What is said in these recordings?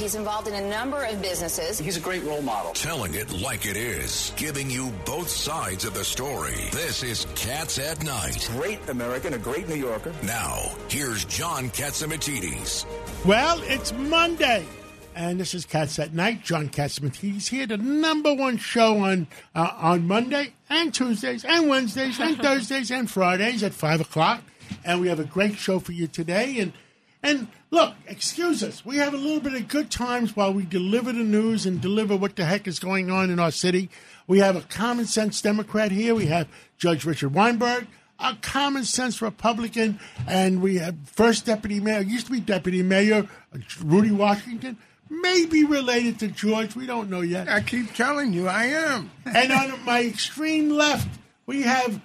He's involved in a number of businesses. He's a great role model. Telling it like it is, giving you both sides of the story. This is Cats at Night. Great American, a great New Yorker. Now, here's John Catsimatidis. Well, it's Monday, and this is Cats at Night. John Catsimatidis here, the number one show on uh, on Monday and Tuesdays and Wednesdays and Thursdays and Fridays at five o'clock, and we have a great show for you today. And and look, excuse us, we have a little bit of good times while we deliver the news and deliver what the heck is going on in our city. We have a common sense Democrat here. We have Judge Richard Weinberg, a common sense Republican, and we have first deputy mayor, used to be deputy mayor, Rudy Washington, maybe related to George. We don't know yet. I keep telling you, I am. And on my extreme left, we have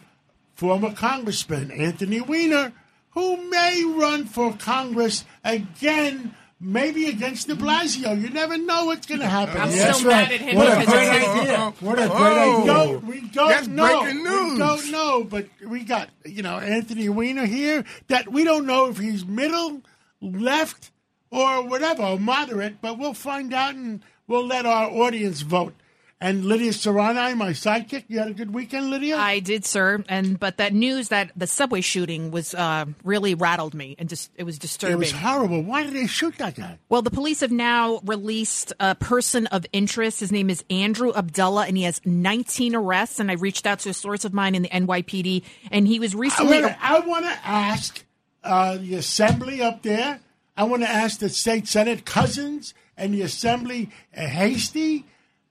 former Congressman Anthony Weiner, who may run for Congress again, maybe against de Blasio. You never know what's going to happen. I'm still mad at him What a great I- idea. Oh, what a oh, oh, We great don't, idea. we don't That's know. breaking We don't know, but we got you know Anthony Weiner here. That we don't know if he's middle, left, or whatever, or moderate. But we'll find out, and we'll let our audience vote. And Lydia Serrani, my sidekick, you had a good weekend, Lydia. I did, sir. And but that news that the subway shooting was uh, really rattled me and just it was disturbing. it was horrible. Why did they shoot that guy? Well, the police have now released a person of interest. His name is Andrew Abdullah, and he has 19 arrests. And I reached out to a source of mine in the NYPD, and he was recently. I want to ask uh, the assembly up there. I want to ask the state senate Cousins and the assembly uh, Heastie,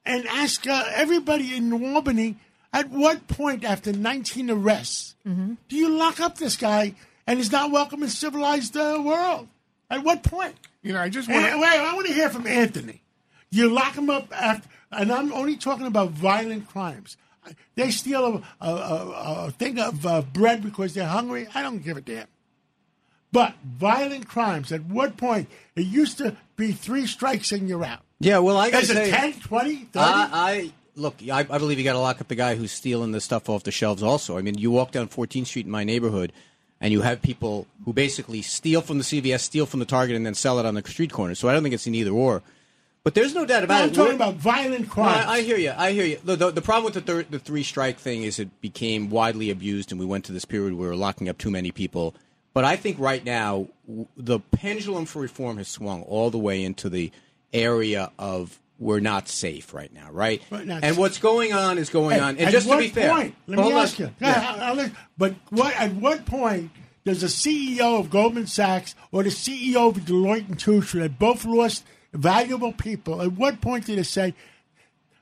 and ask uh, everybody in New Albany. At what point, after 19 arrests, Mm-hmm. do you lock up this guy and he's not welcome in civilized uh, world? At what point? You know, I just Wait, want wait, I want to hear from Anthony. You lock him up after, and I'm only talking about violent crimes. They steal a, a, a, a thing of uh, bread because they're hungry. I don't give a damn. But violent crimes, at what point? It used to be three strikes and you're out. Yeah, well, I it say, 10, 20, 30? I, I look. I, I believe you got to lock up the guy who's stealing the stuff off the shelves. Also, I mean, you walk down 14th Street in my neighborhood, and you have people who basically steal from the CVS, steal from the Target, and then sell it on the street corner. So I don't think it's an either or. But there's no doubt No, about I'm it. talking We're- about violent No. I, I hear you. I hear you. The, the, the problem with the, thir- the three strike thing is it became widely abused, and we went to this period where we were locking up too many people. But I think right now w- the pendulum for reform has swung all the way into the area of we're not safe right now, right? And safe. what's going on is going on. And just to be fair, point, let me on. ask you. Yeah. But what at what point does the CEO of Goldman Sachs or the CEO of Deloitte and Touche, who had both lost valuable people, at what point did they say,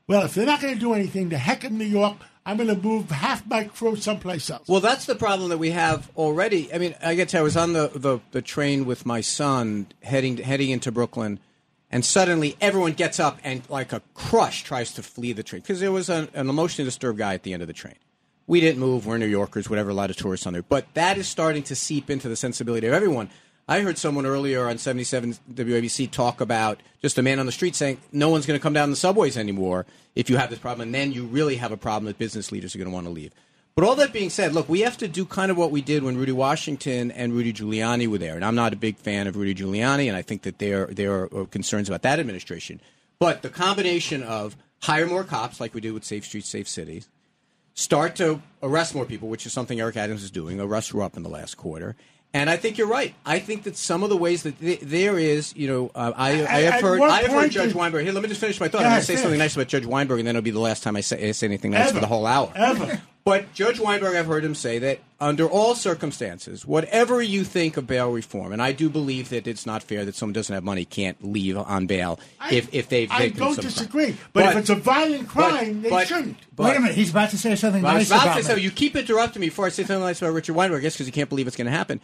"Well, if they're not going to do anything, the heck of New York, I'm going to move half my crew someplace else." Well, that's the problem that we have already. I mean, I get to. I was on the, the, the train with my son heading heading into Brooklyn, and suddenly everyone gets up and, like a crush, tries to flee the train because there was an, an emotionally disturbed guy at the end of the train. We didn't move. We're New Yorkers, whatever. A lot of tourists on there, but that is starting to seep into the sensibility of everyone. I heard someone earlier on 77 WABC talk about just a man on the street saying no one's going to come down the subways anymore if you have this problem, and then you really have a problem that business leaders are going to want to leave. But all that being said, look, we have to do kind of what we did when Rudy Washington and Rudy Giuliani were there. And I'm not a big fan of Rudy Giuliani, and I think that there there are concerns about that administration. But the combination of hire more cops, like we did with Safe Streets, Safe Cities, start to arrest more people, which is something Eric Adams is doing. Arrests were up in the last quarter. And I think you're right. I think that some of the ways that th- there is, you know, uh, I, I have heard, I have heard Judge Weinberg. Here, let me just finish my thought. Go I'm going to say finish. something nice about Judge Weinberg, and then it'll be the last time I say, I say anything nice Ever. for the whole hour. Ever. But Judge Weinberg, I've heard him say that under all circumstances, whatever you think of bail reform, and I do believe that it's not fair that someone doesn't have money can't leave on bail I- if, if they've I don't disagree, but, if it's a violent crime, they but- shouldn't. but- Wait a minute, he's about to say something well, I was nice about about to say, me. you keep interrupting me before I say something nice about Richard Weinberg, I guess because you can't believe it's going to happen.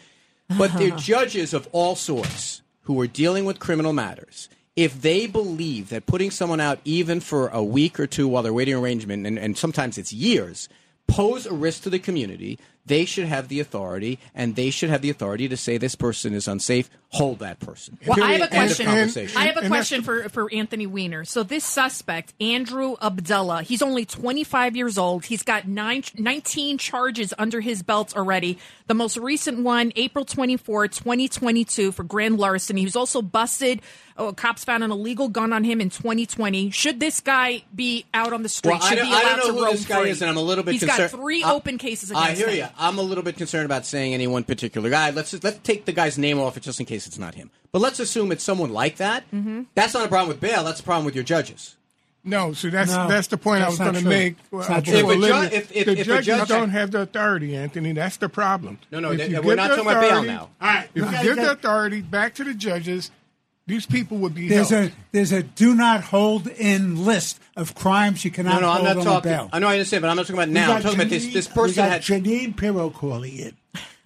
But they're judges of all sorts who are dealing with criminal matters, if they believe that putting someone out even for a week or two while they're waiting arrangement, and, and sometimes it's years, pose a risk to the community, they should have the authority, and they should have the authority to say this person is unsafe. Hold that person. Well, I have a question. conversation. I have a And question for, for Anthony Weiner. So this suspect, Andrew Abdullah, he's only 25 years old. He's got nine, 19 charges under his belt already. The most recent one, April 24, 2022, for grand larceny. He was also busted. Oh, cops found an illegal gun on him in 2020. Should this guy be out on the street? Well, I Should don't, be I don't know to who this guy free? is, and I'm a little bit He's concerned. got three I- open cases I hear him. you. I'm a little bit concerned about saying any one particular guy. Let's just, let's take the guy's name off it just in case it's not him. But let's assume it's someone like that. Mm-hmm. That's not a problem with bail. That's a problem with your judges. No, so that's No, that's the point I was going to make. It's uh, not If a ju- if- if- the if judges judge- don't have the authority, Anthony, that's the problem. No, no, If th- we're not talking about bail authority- now. All right, If we you give the authority back to the judges, these people would be There's held. a there's a do not hold in list of crimes you cannot No, no, I'm hold not on talking. bail. I know I understand, but I'm not talking about now. I'm talking about this. Jeanine- This we person got had. Jeanine Pirro calling in,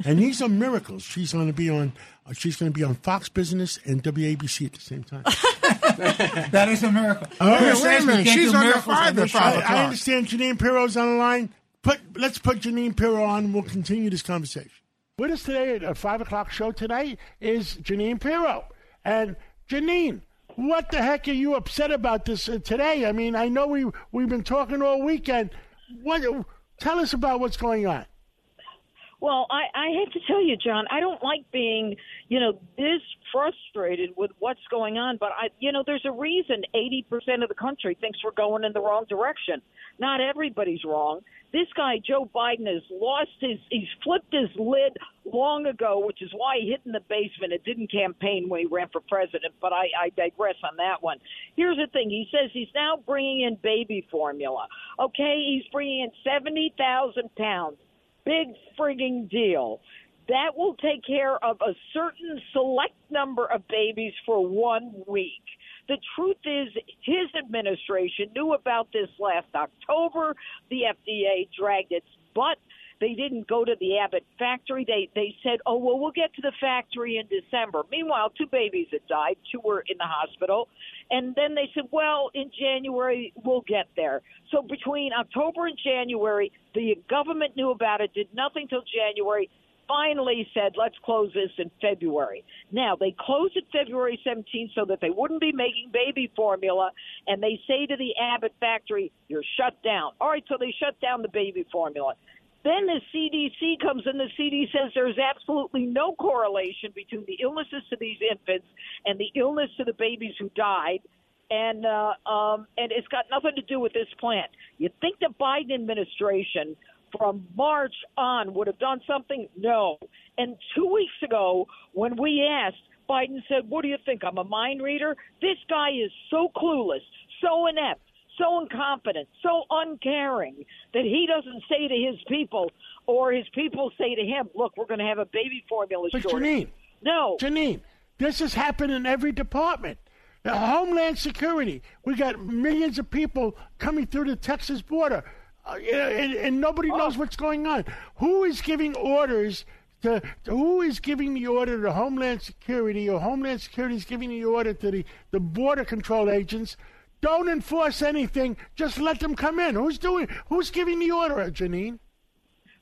and these are miracles. She's going to be on. Uh, she's going to be on Fox Business and WABC at the same time. That is a miracle. Oh, Who wait a minute. She's do under miracles on this at five show? o'clock. I understand Jeanine Pirro's on the line. Put let's put Jeanine Pirro on. and We'll continue this conversation. With us today at a five o'clock show tonight is Jeanine Pirro. And Jeanine, what the heck are you upset about this uh, today? I mean, I know we we've been talking all weekend. What? Tell us about what's going on. Well, I, I have to tell you, John, I don't like being, you know, this frustrated with what's going on. But I, you know, there's a reason 80% of the country thinks we're going in the wrong direction. Not everybody's wrong. This guy, Joe Biden, has lost his, he's flipped his lid long ago, which is why he hid in the basement. It didn't campaign when he ran for president, but I, I digress on that one. Here's the thing. He says he's now bringing in baby formula. Okay. He's bringing in 70,000 pounds big frigging deal. That will take care of a certain select number of babies for one week. The truth is, his administration knew about this last October. The FDA dragged its butt. They didn't go to the Abbott factory. They they said, "Oh well, we'll get to the factory in December." Meanwhile, two babies had died. Two were in the hospital, and then they said, "Well, in January we'll get there." So between October and January, the government knew about it, did nothing till January. Finally said, let's close this in February. Now, they closed it February 17th so that they wouldn't be making baby formula, and they say to the Abbott factory, you're shut down. All right, so they shut down the baby formula. Then the CDC comes in. The CDC says there's absolutely no correlation between the illnesses to these infants and the illness to the babies who died, and uh, um, and it's got nothing to do with this plant. You think the Biden administration from March on would have done something? No. And two weeks ago, when we asked, Biden said, "What do you think? I'm a mind reader." This guy is so clueless, so inept so incompetent, so uncaring that he doesn't say to his people or his people say to him, "Look, we're going to have a baby formula But shortage." Jeanine, no, Jeanine, this has happened in every department. The Homeland Security, we got millions of people coming through the Texas border, uh, and, and nobody knows what's going on. Who is giving orders? To, who is giving the order to Homeland Security, or Homeland Security is giving the order to the, the border control agents? Don't enforce anything. Just let them come in. Who's doing? Who's giving the order, Jeanine?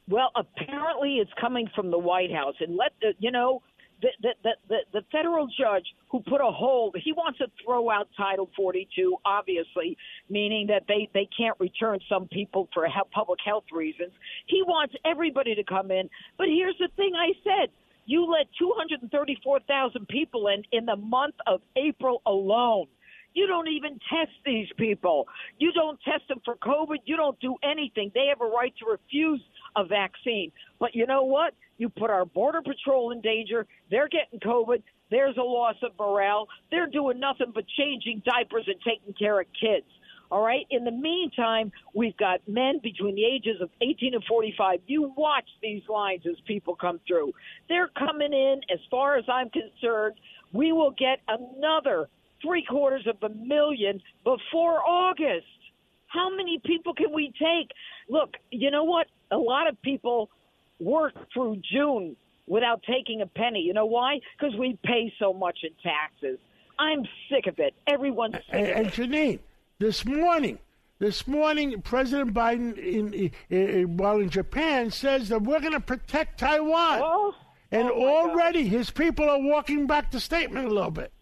Well, apparently it's coming from the White House, and let the you know the the the, the, federal judge who put a hold. He wants to throw out Title 42, obviously, meaning that they they can't return some people for public health reasons. He wants everybody to come in, but here's the thing: I said. You let 234,000 people in in the month of April alone. You don't even test these people. You don't test them for COVID. You don't do anything. They have a right to refuse a vaccine. But you know what? You put our Border Patrol in danger. They're getting COVID. There's a loss of morale. They're doing nothing but changing diapers and taking care of kids. All right. In the meantime, we've got men between the ages of 18 and 45. You watch these lines as people come through. They're coming in. As far as I'm concerned, we will get another three quarters of a million before August. How many people can we take? Look, you know what? A lot of people work through June without taking a penny. You know why? Because we pay so much in taxes. I'm sick of it. Everyone's sick And, of and it. Jeanine, this morning, this morning, President Biden, in, in, in, while in Japan, says that we're going to protect Taiwan. Oh, and oh already his people are walking back the statement a little bit.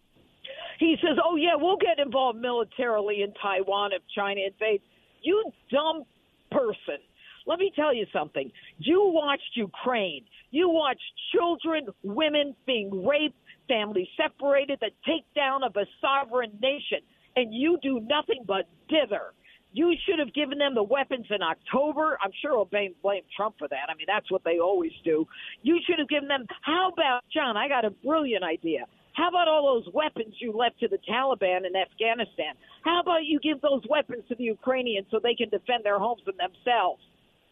He says, "Oh yeah, we'll get involved militarily in Taiwan if China invades." You dumb person. Let me tell you something. You watched Ukraine. You watched children, women being raped, families separated, the takedown of a sovereign nation, and you do nothing but dither. You should have given them the weapons in October. I'm sure we'll blame, blame Trump for that. I mean, that's what they always do. You should have given them. How about, John? I got a brilliant idea. How about all those weapons you left to the Taliban in Afghanistan? How about you give those weapons to the Ukrainians so they can defend their homes and themselves?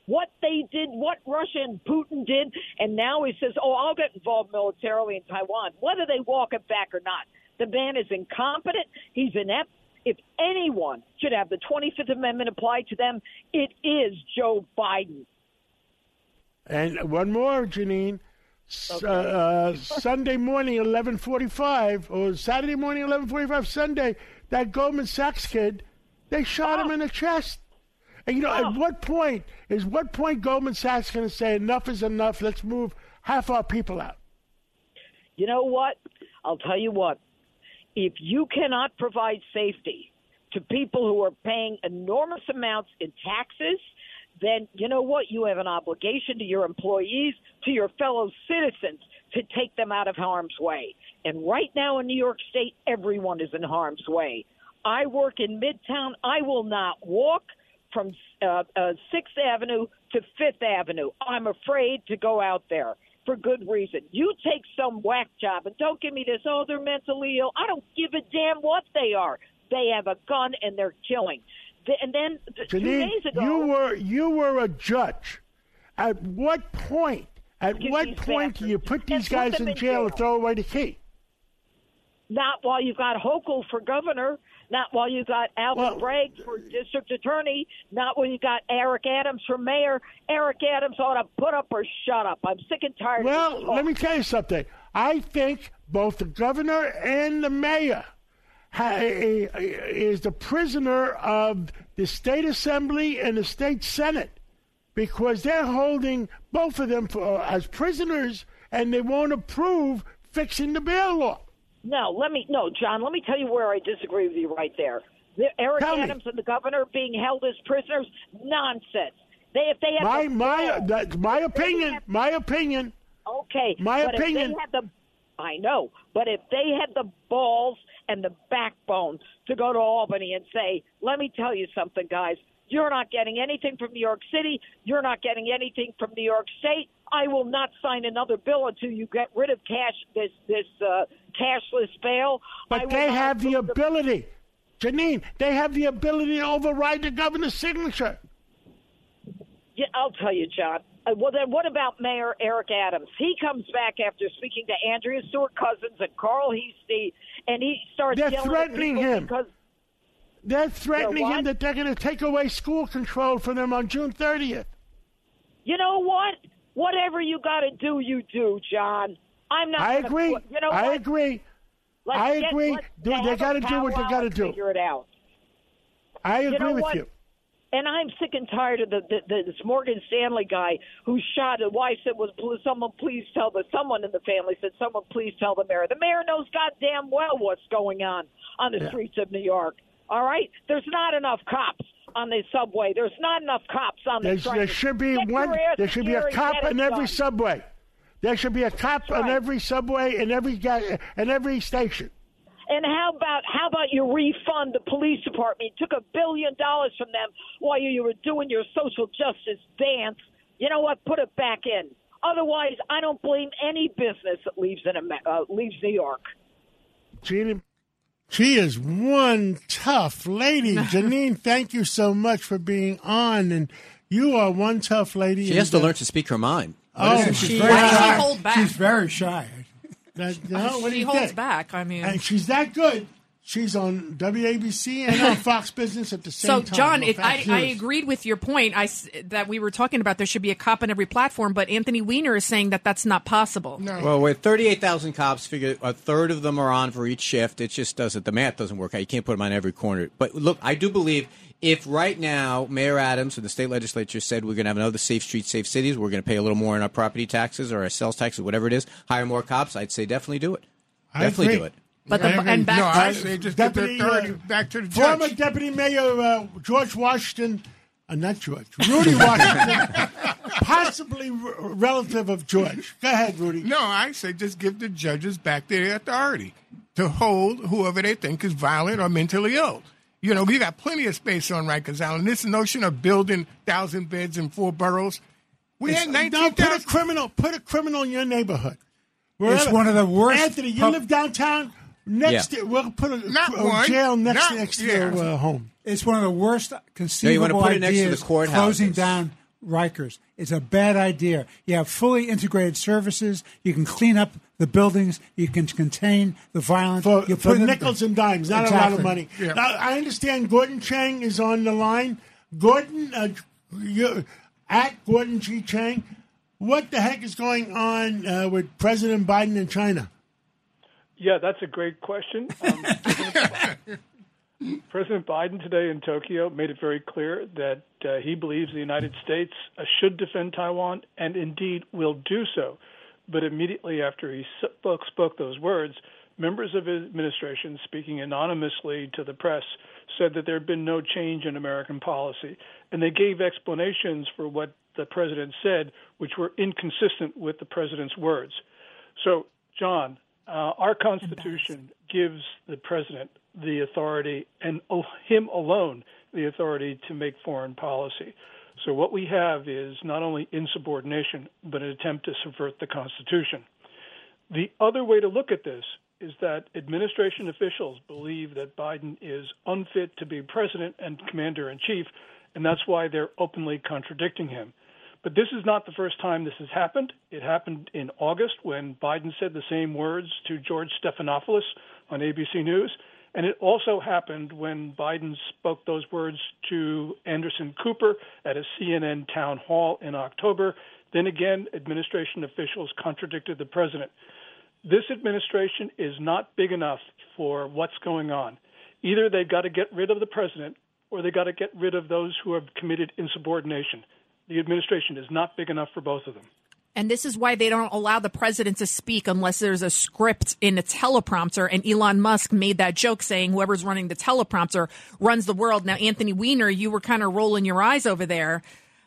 What they did, what Russia and Putin did, and now he says, "Oh, I'll get involved militarily in Taiwan," whether they walk it back or not. The man is incompetent. He's inept. If anyone should have the 25th Amendment applied to them, it is Joe Biden. And one more, Jeanine. S- uh, uh, Sunday morning, eleven forty-five, or Saturday morning, eleven forty-five. Sunday, that Goldman Sachs kid, they shot him in the chest. And you know, at what point is what point Goldman Sachs going to say enough is enough? Let's move half our people out. You know what? I'll tell you what. If you cannot provide safety to people who are paying enormous amounts in taxes, then you know what? You have an obligation to your employees, to your fellow citizens, to take them out of harm's way. And right now in New York State, everyone is in harm's way. I work in Midtown. I will not walk from uh, uh, Sixth Avenue to Fifth Avenue. I'm afraid to go out there for good reason. You take some whack job and don't give me this. Oh, they're mentally ill. I don't give a damn what they are. They have a gun and they're killing. And then th- two days ago, you were you were a judge. At what point? At what point do you put these put guys them in in jail and throw away the key? not while you've got Hochul for governor, not while you've got Alvin Bragg for district attorney, not when you got Eric Adams for mayor. Eric Adams ought to put up or shut up. I'm sick and tired of Well, let me tell you something. I think both the governor and the mayor is the prisoner of the state assembly and the state senate because they're holding both of them for, uh, as prisoners and they won't approve fixing the bail law. No, let me no, John. Let me tell you where I disagree with you right there. The, Eric Tell me. Adams and the governor being held as prisoners, nonsense. They if they have My my that's my opinion. have- My opinion. Okay, My but opinion. If they had the, I know, but if they had the balls and the backbone to go to Albany and say, "Let me tell you something, guys. You're not getting anything from New York City. You're not getting anything from New York State. I will not sign another bill until you get rid of cash this this uh, cashless bail." But they have the ability, Jeanine. They have the ability to override the governor's signature. Yeah, I'll tell you, John. Uh, well, then what about Mayor Eric Adams? He comes back after speaking to Andrea Stewart Cousins and Carl Heastie, and he starts They're threatening him. because They're threatening him that they're going to take away school control from them on June 30th. you know what? Whatever you got to do, you do, John. I'm not. I gonna agree. you know I what? agree. Let's I get- agree. They- a gotta do what they gotta do. Figure it out. I agree You know with what? you. And I'm sick and tired of the, the, the this Morgan Stanley guy who shot. a wife said, "Was someone please tell the someone in the family said someone please tell the mayor." The mayor knows goddamn well what's going on on the Yeah. streets of New York. All right, there's not enough cops on the subway. There's not enough cops on the There's, there should be Get one. There should be a cop in every done. subway. There should be a cop That's in every subway in every in every station. And how about how about you refund the police department? You took a billion dollars from them while you were doing your social justice dance. You know what? Put it back in. Otherwise, I don't blame any business that leaves in Amer- uh, leaves New York. Gene, she is one tough lady. Jeanine, thank you so much for being on, and you are one tough lady. She has to uh, learn to speak her mind. Oh, She's she's very Why she hold back? She's very shy. That, no, what do she you holds think? back. I mean, And she's that good. She's on WABC and on Fox Business at the same So, time. So, John, Well, it, I, I agreed with your point I s that we were talking about there should be a cop on every platform, but Anthony Weiner is saying that that's not possible. No. Well, with 38,000 cops, figure a third of them are on for each shift. It just doesn't, the math doesn't work out. You can't put them on every corner. But look, I do believe if right now Mayor Adams and the state legislature said we're going to have another safe streets, safe cities, we're going to pay a little more in our property taxes or our sales taxes, whatever it is, hire more cops, I'd say definitely do it. I definitely agree. do it. But the, I and back no, to- I say just get the Deputy, authority uh, back to the Former judge. Deputy Mayor uh, George Washington, uh, not George, Rudy Washington, possibly r- relative of George. Go ahead, Rudy. No, I say just give the judges back their authority to hold whoever they think is violent or mentally ill. You know, we got plenty of space on Rikers Island. This notion of building thousand beds in four boroughs, we had no, nineteen put a criminal. Put a criminal in your neighborhood. It's one of the worst Anthony, you pub- live downtown. Next, Yeah. to, we'll put a, Not a one, jail next not- next to yeah. your uh, home. It's one of the worst conceivable put it next to the ideas. closing down Rikers. It's a bad idea. You have fully integrated services. You can clean up the buildings. You can contain the violence. For, you put in- nickels and dimes, not a lot of money. Yeah. Now, I understand Gordon Chang is on the line. Gordon, uh, you, at Gordon G. Chang, what the heck is going on uh, with President Biden in China? Yeah, that's a great question. Um, President Biden today in Tokyo made it very clear that uh, he believes the United States uh, should defend Taiwan and indeed will do so. But immediately after he spoke, spoke those words, members of his administration, speaking anonymously to the press, said that there had been no change in American policy. And they gave explanations for what the president said, which were inconsistent with the president's words. So, John, uh, our Constitution gives the president the authority, and him alone, the authority to make foreign policy. So, what we have is not only insubordination, but an attempt to subvert the Constitution. The other way to look at this is that administration officials believe that Biden is unfit to be president and commander in chief, and that's why they're openly contradicting him. But this is not the first time this has happened. It happened in August when Biden said the same words to George Stephanopoulos on ABC News. And it also happened when Biden spoke those words to Anderson Cooper at a CNN town hall in October. Then again, administration officials contradicted the president. This administration is not big enough for what's going on. Either they've got to get rid of the president or they've got to get rid of those who have committed insubordination. The administration is not big enough for both of them. And this is why they don't allow the president to speak unless there's a script in a teleprompter. And Elon Musk made that joke saying whoever's running the teleprompter runs the world. Now, Anthony Weiner, you were kind of rolling your eyes over there.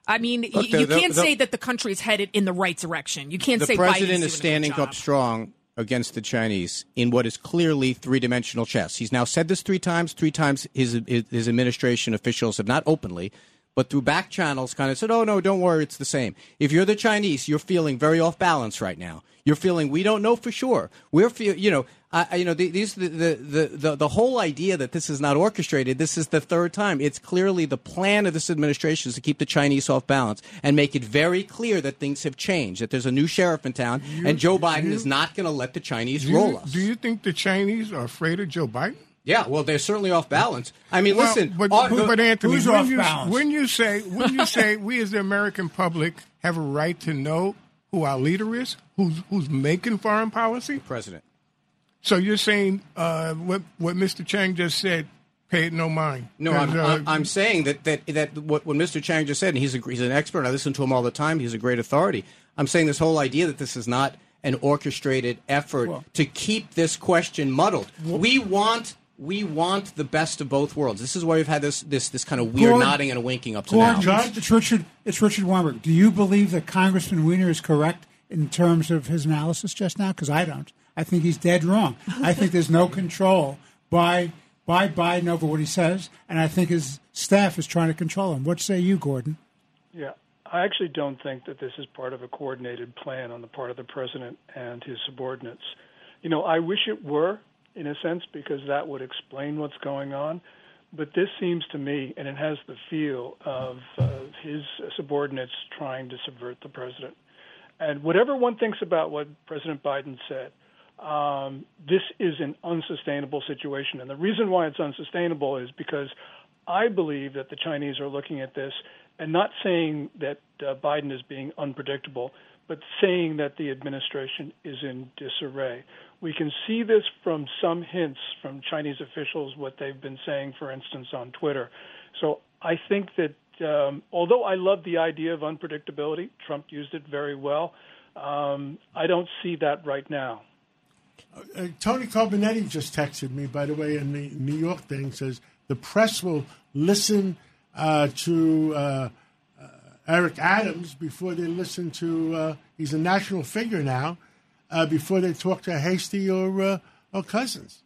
I mean, y- Look, the- you can't the- say that the country is headed in the right direction. You can't the say the president Biden's is doing a good standing up strong against the Chinese in what is clearly three-dimensional chess. He's now said this three times. Three times his his, his administration officials have not openly, but through back channels, kind of said, "Oh no, don't worry, it's the same." If you're the Chinese, you're feeling very off balance right now. You're feeling we don't know for sure. We're feel you know. You know, the- these the, the the the whole idea that this is not orchestrated. This is the third time. It's clearly the plan of this administration is to keep the Chinese off balance and make it very clear that things have changed. That there's a new sheriff in town, and Joe Biden you- is not going to let the Chinese roll you, us. do you think the Chinese are afraid of Joe Biden? Yeah, well, they're certainly off balance. I mean, Well, listen, but, all- but, but Anthony, who's when off you, balance? when you say when you say we as the American public have a right to know who our leader is, who's who's making foreign policy, president. so you're saying uh, what what Mr. Chang just said, pay it no mind. No, I'm, 'Cause, uh, I'm, I'm saying that, that, that what, what Mr. Chang just said, and he's, a, he's an expert, I listen to him all the time, he's a great authority. I'm saying this whole idea that this is not an orchestrated effort to keep this question muddled. We want we want the best of both worlds. This is why we've had this this, this kind of weird Gordon- nodding and winking up to Gordon, now. it's, it's Richard. It's Richard Weinberg. Do you believe that Congressman Weiner is correct in terms of his analysis just now? Because I don't. I think he's dead wrong. I think there's no control by by Biden over what he says, and I think his staff is trying to control him. What say you, Gordon? Yeah, I actually don't think that this is part of a coordinated plan on the part of the president and his subordinates. You know, I wish it were, in a sense, because that would explain what's going on. But this seems to me, and it has the feel of uh, his subordinates trying to subvert the president. And whatever one thinks about what President Biden said, um, this is an unsustainable situation. And the reason why it's unsustainable is because I believe that the Chinese are looking at this and not saying that uh, Biden is being unpredictable, but saying that the administration is in disarray. We can see this from some hints from Chinese officials, what they've been saying, for instance, on Twitter. So I think that um, although I love the idea of unpredictability, Trump used it very well. Um, I don't see that right now. Uh, Tony Carbonetti just texted me, by the way, in the New York thing, says the press will listen uh, to uh, uh Eric Adams before they listen to, uh, he's a national figure now, uh, before they talk to Heastie or, or Cousins.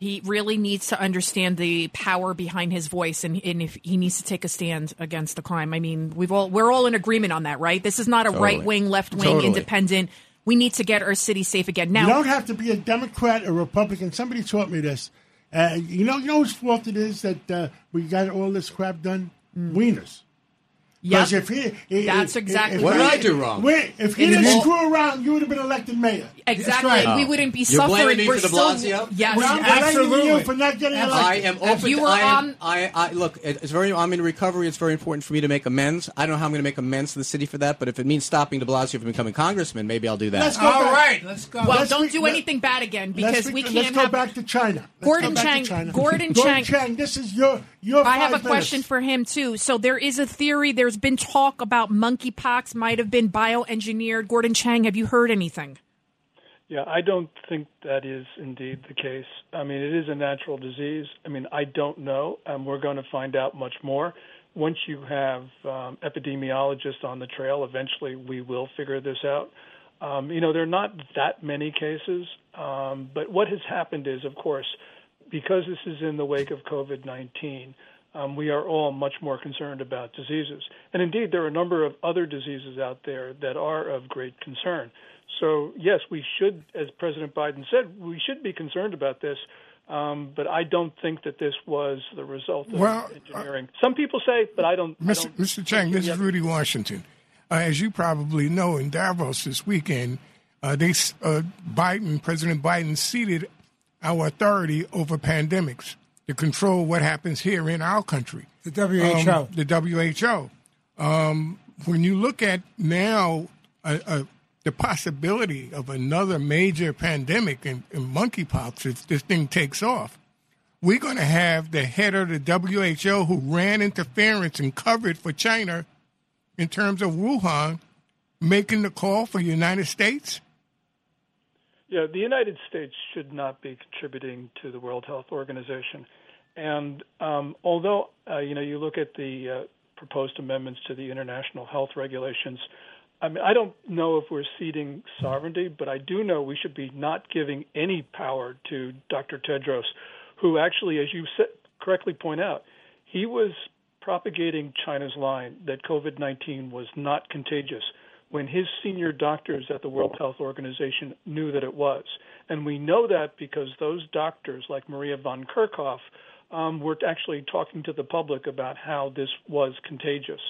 He really needs to understand the power behind his voice, and, and if he needs to take a stand against the crime. I mean, we've all we're all in agreement on that, right? This is not a totally. right wing, left wing, totally. independent. We need to get our city safe again. Now, you don't have to be a Democrat or Republican. Somebody taught me this. Uh, you know, you know whose fault it is that uh, we got all this crap done. Mm. Weiner's. Yes, if he, he, that's exactly. what did I do wrong? Wait, if he didn't all, screw around, you would have been elected mayor. Exactly. Right. We oh. wouldn't be You're suffering. me We're for de Blasio? yes, well, I'm absolutely. You for not getting elected. I am open. You were I, am, on, I, I look. It's very. I'm in recovery. It's very important for me to make amends. I don't know how I'm going to make amends to the city for that, but if it means stopping de Blasio from becoming congressman, maybe I'll do that. Let's go All right, let's go. Well, let's don't do anything bad again because we can't. Let's go back to China. Gordon Chang. Gordon Chang. This is your your. I have a question for him too. So there is a theory. There's been talk about monkeypox might have been bioengineered. Gordon Chang, have you heard anything? Yeah, I don't think that is indeed the case. I mean, it is a natural disease. I mean, I don't know, and we're going to find out much more. Once you have um, epidemiologists on the trail, eventually we will figure this out. Um, you know, there are not that many cases, um, but what has happened is, of course, because this is in the wake of COVID 19, um, we are all much more concerned about diseases. And indeed, there are a number of other diseases out there that are of great concern. So, yes, we should, as President Biden said, we should be concerned about this. Um, but I don't think that this was the result of well, engineering. Uh, Some people say, but I don't. Mr. I don't Mr. Chang, this is Rudy Washington. Uh, as you probably know, in Davos this weekend, uh, they uh, Biden, President Biden, ceded our authority over pandemics to control what happens here in our country. The WHO. Um, the WHO. Um, when you look at now the possibility of another major pandemic in, in monkeypox if this thing takes off, we're going to have the head of the WHO who ran interference and covered for China in terms of Wuhan making the call for the United States yeah, the United States should not be contributing to the World Health Organization. And um, although uh, you know you look at the uh, proposed amendments to the international health regulations, I mean I don't know if we're ceding sovereignty, but I do know we should be not giving any power to Dr. Tedros, who actually, as you correctly point out, he was propagating China's line that COVID-19 was not contagious when his senior doctors at the World Health Organization knew that it was. And we know that because those doctors, like Maria Van Kerkhove, um, were actually talking to the public about how this was contagious.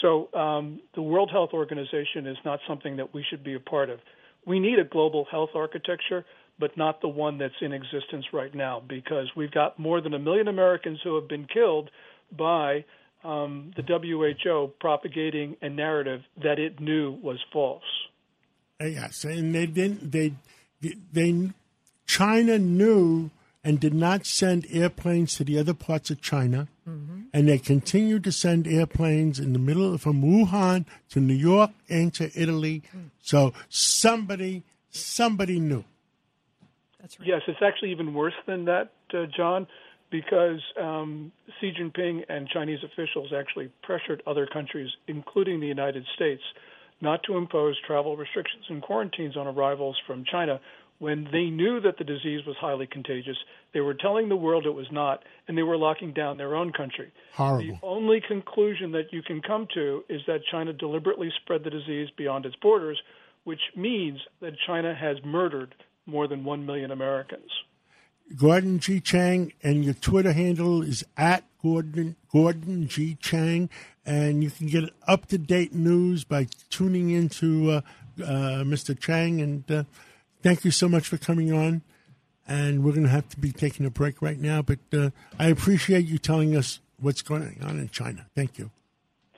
So um, the World Health Organization is not something that we should be a part of. We need a global health architecture, but not the one that's in existence right now, because we've got more than a million Americans who have been killed by um, the WHO propagating a narrative that it knew was false. Uh, yes, and they didn't. They they China knew and did not send airplanes to the other parts of China, mm-hmm. and they continued to send airplanes in the middle from Wuhan to New York and to Italy. Mm. So somebody somebody knew. That's right. Yes, it's actually even worse than that, uh, John because um, Xi Jinping and Chinese officials actually pressured other countries, including the United States, not to impose travel restrictions and quarantines on arrivals from China when they knew that the disease was highly contagious. They were telling the world it was not, and they were locking down their own country. Horrible. The only conclusion that you can come to is that China deliberately spread the disease beyond its borders, which means that China has murdered more than 1 million Americans. Gordon G. Chang, and your Twitter handle is at Gordon Gordon G. Chang, and you can get up to date news by tuning into uh, uh, Mr. Chang and uh, thank you so much for coming on. And we're going to have to be taking a break right now, but uh, I appreciate you telling us what's going on in China. Thank you.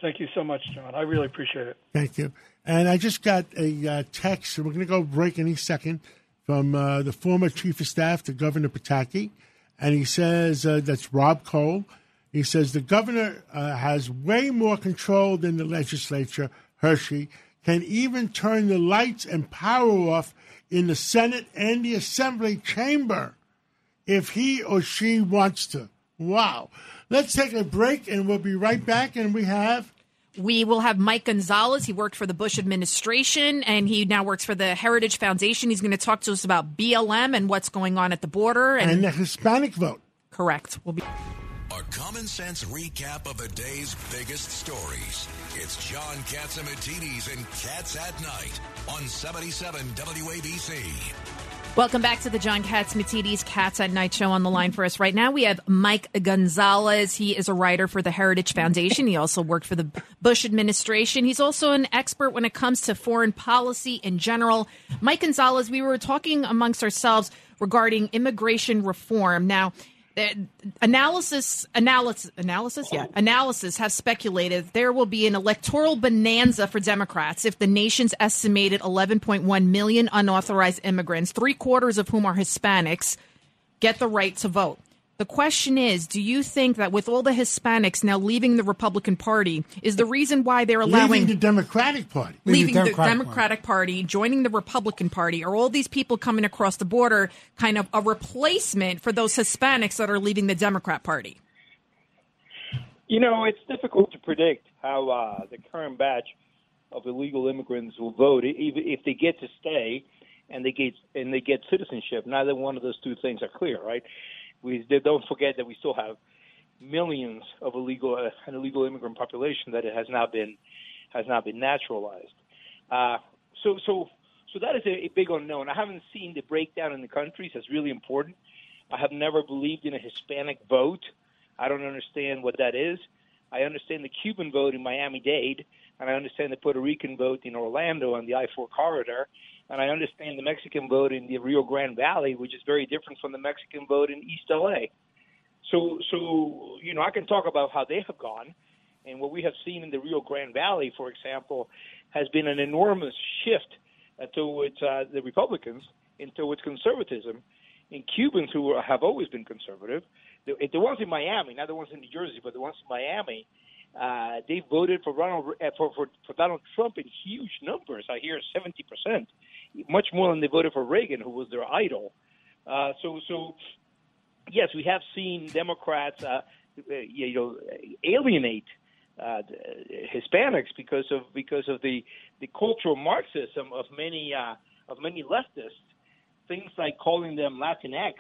Thank you so much, John. I really appreciate it. Thank you. And I just got a uh, text, we're going to go break any second, from uh, the former chief of staff to Governor Pataki. And he says uh, that's Rob Cole. He says the governor uh, has way more control than the legislature, Hershey, can even turn the lights and power off in the Senate and the Assembly chamber if he or she wants to. Wow. Let's take a break and we'll be right back. And we have. We will have Mike Gonzalez. He worked for the Bush administration and he now works for the Heritage Foundation. He's going to talk to us about BLM and what's going on at the border and, and the Hispanic vote. Correct. We'll be. A common sense recap of the day's biggest stories. It's John Catsimatidis and Cats at Night on 77 WABC. Welcome back to the John Catsimatidis Cats at Night show. On the line for us right now, we have Mike Gonzalez. He is a writer for the Heritage Foundation. He also worked for the Bush administration. He's also an expert when it comes to foreign policy in general. Mike Gonzalez, we were talking amongst ourselves regarding immigration reform. Now, Uh, analysis analysis analysis? Yeah. Analysis have speculated there will be an electoral bonanza for democrats if the nation's estimated 11.1 million unauthorized immigrants three quarters of whom are hispanics get the right to vote the question is, do you think that with all the Hispanics now leaving the Republican Party, is the reason why they're allowing leaving the Democratic Party, leaving, the Democratic, the Democratic Party. Party, joining the Republican Party, are all these people coming across the border kind of a replacement for those Hispanics that are leaving the Democrat Party? You know, it's difficult to predict how uh, the current batch of illegal immigrants will vote, even if they get to stay and they get and they get citizenship. Neither one of those two things are clear, right? We don't forget that we still have millions of illegal uh, an illegal immigrant population that it has not been has not been naturalized. Uh, so so so that is a, a big unknown. I haven't seen the breakdown in the countries. That's really important. I have never believed in a Hispanic vote. I don't understand what that is. I understand the Cuban vote in Miami Dade, and I understand the Puerto Rican vote in Orlando on the I-4 corridor, and I understand the Mexican vote in the Rio Grande Valley, which is very different from the Mexican vote in East LA. So, so you know, I can talk about how they have gone, and what we have seen in the Rio Grande Valley, for example, has been an enormous shift uh, towards uh, the Republicans and towards conservatism. And Cubans who have always been conservative, the, the ones in Miami, not the ones in New Jersey, but the ones in Miami, uh, they voted for Ronald uh, for, for for Donald Trump in huge numbers. I hear seventy percent much more than they voted for Reagan, who was their idol. Uh, so, so yes, we have seen Democrats, uh, you know, alienate uh, Hispanics because of because of the the cultural Marxism of many uh, of many leftists. Things like calling them Latinx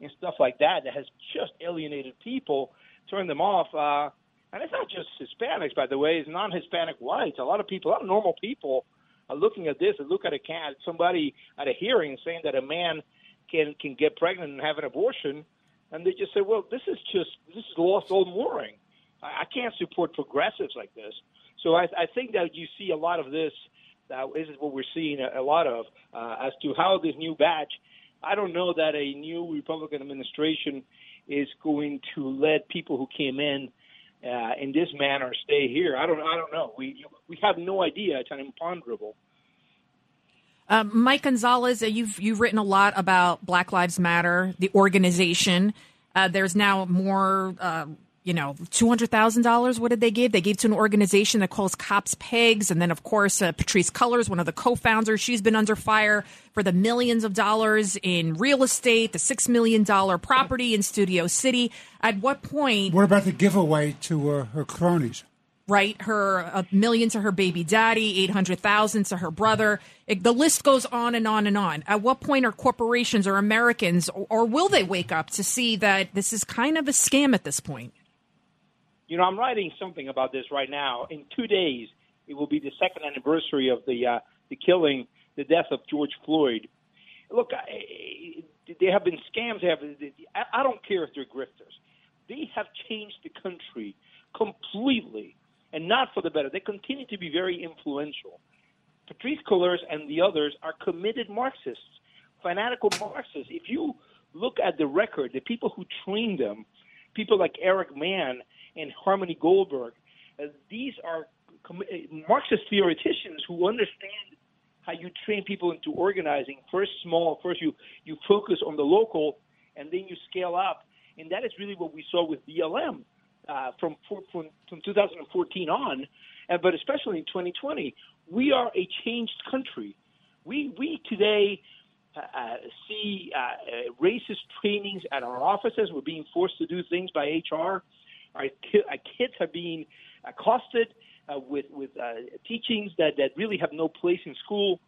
and stuff like that that has just alienated people, turned them off. Uh, and it's not just Hispanics, by the way; it's non-Hispanic whites. A lot of people, a lot of normal people are looking at this and look at a cat, somebody at a hearing saying that a man can can get pregnant and have an abortion, and they just say, well, this is just this is lost old mooring. I, I can't support progressives like this. So I, I think that you see a lot of this. Uh, this is what we're seeing a, a lot of uh, as to how this new batch. I don't know that a new Republican administration is going to let people who came in uh, in this manner stay here. I don't I don't know. We we have no idea. It's an imponderable. Uh, Mike Gonzalez, uh, you've you've written a lot about Black Lives Matter, the organization. Uh, there's now more uh, you know, two hundred thousand dollars. What did they give? They gave to an organization that calls cops pigs, and then of course uh, Patrisse Cullors, one of the co-founders, she's been under fire for the millions of dollars in real estate, the six million dollar property in Studio City. At what point? What about the giveaway to uh, her cronies? Right, her a million to her baby daddy, eight hundred thousand to her brother. It, the list goes on and on and on. At what point are corporations or Americans, or, or will they wake up to see that this is kind of a scam at this point? You know, I'm writing something about this right now. In two days, it will be the second anniversary of the uh, the killing, the death of George Floyd. Look, I, there have been scams. Have. I don't care if they're grifters. They have changed the country completely, and not for the better. They continue to be very influential. Patrisse Cullors and the others are committed Marxists fanatical Marxists. If you look at the record, the people who trained them, people like Eric Mann and Harmony Goldberg, uh, these are com- uh, Marxist theoreticians who understand how you train people into organizing. First small, first you you focus on the local, and then you scale up. And that is really what we saw with BLM uh, from, from from 2014 on, and but especially in 2020. We are a changed country. We we today uh, uh, see uh, uh, racist trainings at our offices. We're being forced to do things by HR. Our, ki- our kids are being accosted uh, with with uh, teachings that that really have no place in school.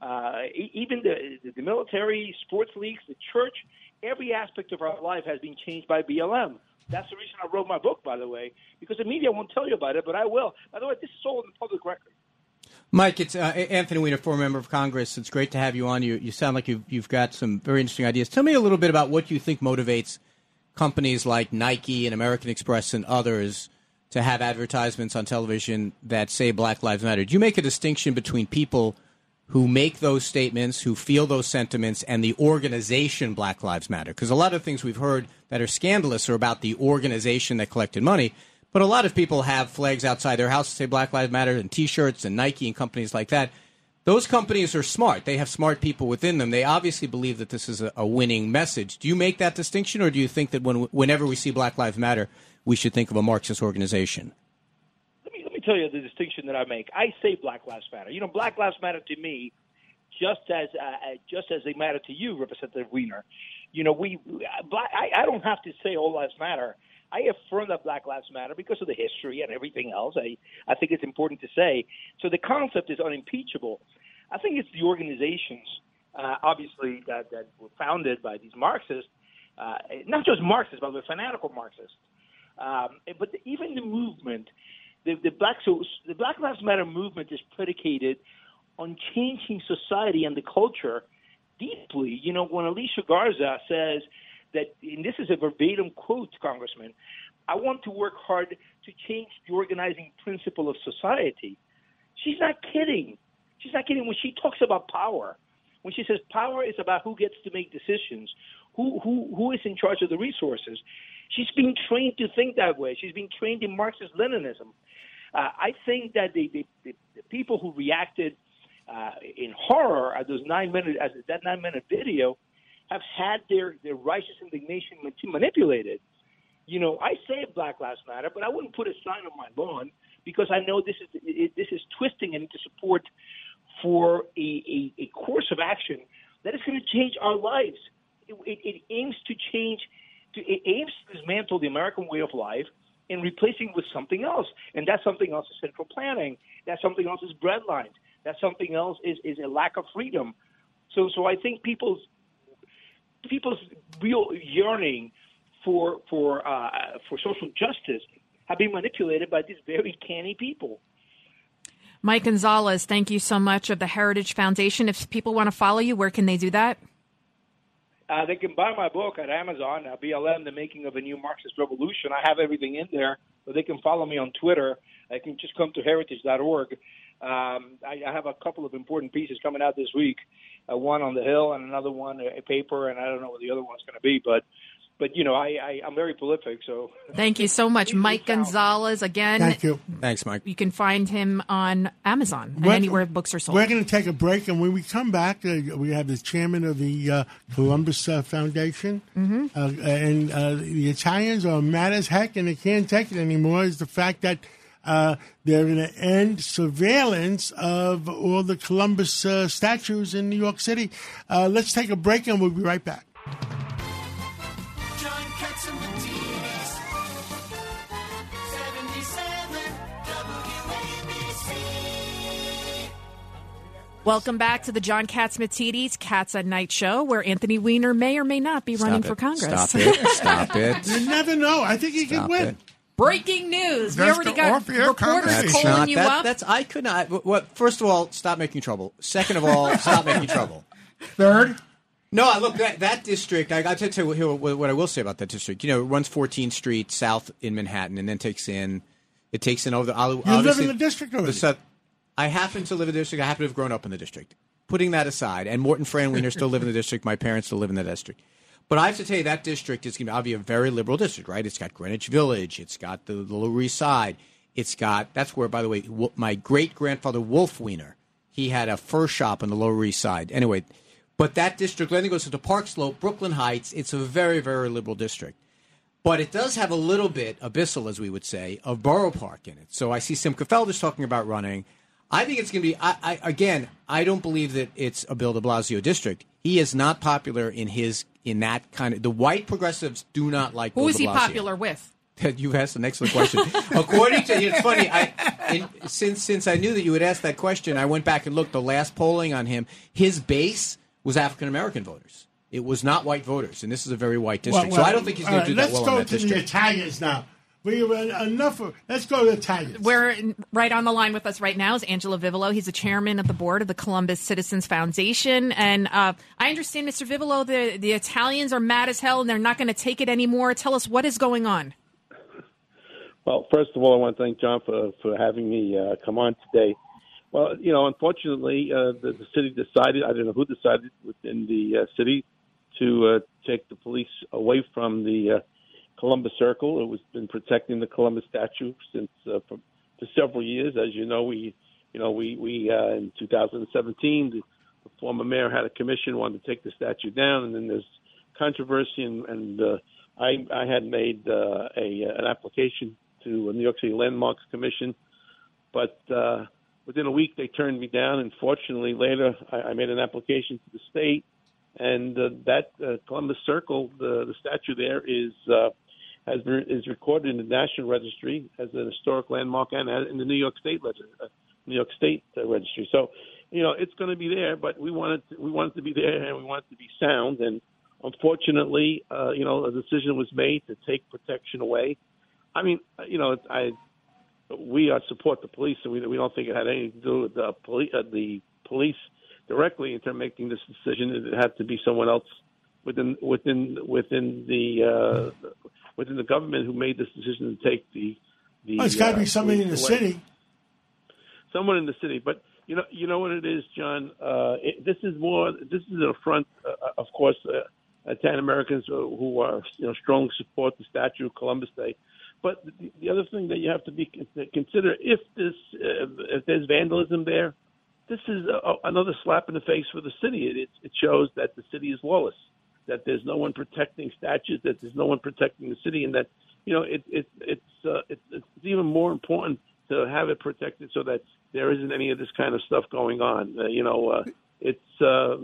Uh, even the the military, sports leagues, the church, every aspect of our life has been changed by BLM. That's the reason I wrote my book, by the way, because the media won't tell you about it, but I will. By the way, this is all in the public record. Mike, it's uh, Anthony Weiner, former member of Congress. It's great to have you on. You, you sound like you've, you've got some very interesting ideas. Tell me a little bit about what you think motivates companies like Nike and American Express and others to have advertisements on television that say Black Lives Matter. Do you make a distinction between people who make those statements, who feel those sentiments, and the organization Black Lives Matter? Because a lot of things we've heard that are scandalous are about the organization that collected money. But a lot of people have flags outside their house say Black Lives Matter and T-shirts and Nike and companies like that. Those companies are smart. They have smart people within them. They obviously believe that this is a, a winning message. Do you make that distinction, or do you think that when, whenever we see Black Lives Matter, we should think of a Marxist organization? Let me let me tell you the distinction that I make. I say Black Lives Matter. You know, Black Lives Matter to me, just as uh, just as they matter to you, Representative Weiner. You know, we I, I don't have to say all lives matter. I affirm that Black Lives Matter because of the history and everything else. I, I think it's important to say. So the concept is unimpeachable. I think it's the organizations, uh, obviously, that, that were founded by these Marxists, uh, not just Marxists, but the fanatical Marxists. Um, but the, even the movement, the, the Black so the Black Lives Matter movement is predicated on changing society and the culture deeply. You know, when Alicia Garza says that, and this is a verbatim quote, Congressman, I want to work hard to change the organizing principle of society. She's not kidding. She's not kidding when she talks about power. When she says power is about who gets to make decisions, who who who is in charge of the resources. She's been trained to think that way. She's been trained in Marxist Leninism. Uh, I think that the, the, the, people who reacted uh, in horror at those nine minute at that nine minute video have had their their righteous indignation manipulated. You know, I say Black Lives Matter, but I wouldn't put a sign on my lawn because I know this is it, this is twisting it into support for a, a, a course of action that is going to change our lives. It, it, it aims to change, to, it aims to dismantle the American way of life and replacing with something else. And that something else is central planning. That something else is breadlines. That something else is, is a lack of freedom. So, so I think people's people's real yearning for for uh, for social justice have been manipulated by these very canny people. Mike Gonzalez, thank you so much of the Heritage Foundation. If people want to follow you, where can they do that? Uh, they can buy my book at Amazon, uh, BLM: The Making of a New Marxist Revolution. I have everything in there, but they can follow me on Twitter. They can just come to heritage.org. Um, I, I have a couple of important pieces coming out this week. Uh, one on the Hill and another one a paper, and I don't know what the other one's going to be, but but you know, I, I I'm very prolific. So thank you so much, Mike Gonzalez. Again, Thank you. Thanks, Mike. You can find him on Amazon and We're- anywhere books are sold. We're going to take a break, and when we come back, uh, we have the chairman of the uh, Columbus uh, Foundation, Mhm. uh, and uh, the Italians are mad as heck, and they can't take it anymore. Is the fact that uh, they're going to end surveillance of all the Columbus uh, statues in New York City. Uh, let's take a break, and we'll be right back. John Catsimatidis, 77 WABC. Welcome back to the John Catsimatidis Cats at Night show, where Anthony Weiner may or may not be running it. for Congress. Stop it. Stop it. You never know. I think he Stop could win. it. Breaking news. we already got off-air reporters That's calling not you that, up. That's I could not. What, what? First of all, stop making trouble. Second of all, stop making trouble. Third. No, I look that that district. I got to tell you what what I will say about that district. You know, it runs 14th Street south in Manhattan, and then takes in. It takes in over the. You live in the district already. The south, I happen to live in the district. I happen to have grown up in the district. putting that aside, and Morton Fran Weiner still live in the district. My parents still live in the district. But I have to tell you, that district is going to be obviously a very liberal district, right? It's got Greenwich Village, it's got the, the Lower East Side, it's got that's where, by the way, my great grandfather Wolf Weiner, he had a fur shop on the Lower East Side. Anyway, but that district then goes into Park Slope, Brooklyn Heights. It's a very, very liberal district. But it does have a little bit, abyssal as we would say, of Borough Park in it. So I see Simcha Felder's talking about running. I think it's going to be, I, I, again, I don't believe that it's a Bill de Blasio district. He is not popular in his, in that kind of, the white progressives do not like Who Bill is de he popular with? You've asked an excellent question. According to it's funny. I in, since since I knew that you would ask that question, I went back and looked. The last polling on him, his base was African American voters. It was not white voters, and this is a very white district. Well, so I don't think he's going right, to do that well. let's well go in that to the district. Italians now. We have enough. Of, let's go to the Italians. We're right on the line with us right now is Angelo Vivolo. He's the chairman of the board of the Columbus Citizens Foundation. And uh, I understand, Mr. Vivolo, the, the Italians are mad as hell and they're not going to take it anymore. Tell us what is going on. Well, first of all, I want to thank John for, for having me uh, come on today. Well, you know, unfortunately, uh, the, the city decided, I don't know who decided within the uh, city to uh, take the police away from the uh, Columbus Circle. It was been protecting the Columbus statue since uh, for, for several years. As you know, we, you know, we, we uh, in 2017, the, the former mayor had a commission wanted to take the statue down, and then there's controversy, and, and uh, I, I had made uh, a an application to a New York City Landmarks Commission, but uh, within a week they turned me down. And fortunately, later I, I made an application to the state, and uh, that uh, Columbus Circle, the the statue there is uh, has been, is recorded in the National Registry as an historic landmark and in the New York State uh, New York State uh, Registry. So, you know, it's going to be there, but we want it to, we want it to be there and we want it to be sound. And unfortunately, uh, you know, a decision was made to take protection away. I mean, uh, you know, I we uh, support the police, and we we don't think it had anything to do with the police uh, the police directly in terms making this decision. It had to be someone else within within within the uh, within the government who made this decision to take the the. Well, it's got to uh, be somebody in the away. city. Someone in the city, but you know, you know what it is, John. Uh, it, this is more. This is an affront, uh, of course. Uh, Italian Americans who who are you know strongly support the statue of Columbus Day. But the, the other thing that you have to be consider if this uh, if there's vandalism there, this is a, another slap in the face for the city. It, it, it shows that the city is lawless, that there's no one protecting statues, that there's no one protecting the city, and that you know it, it it's uh, it, it's even more important to have it protected so that there isn't any of this kind of stuff going on. Uh, you know, uh, it's uh,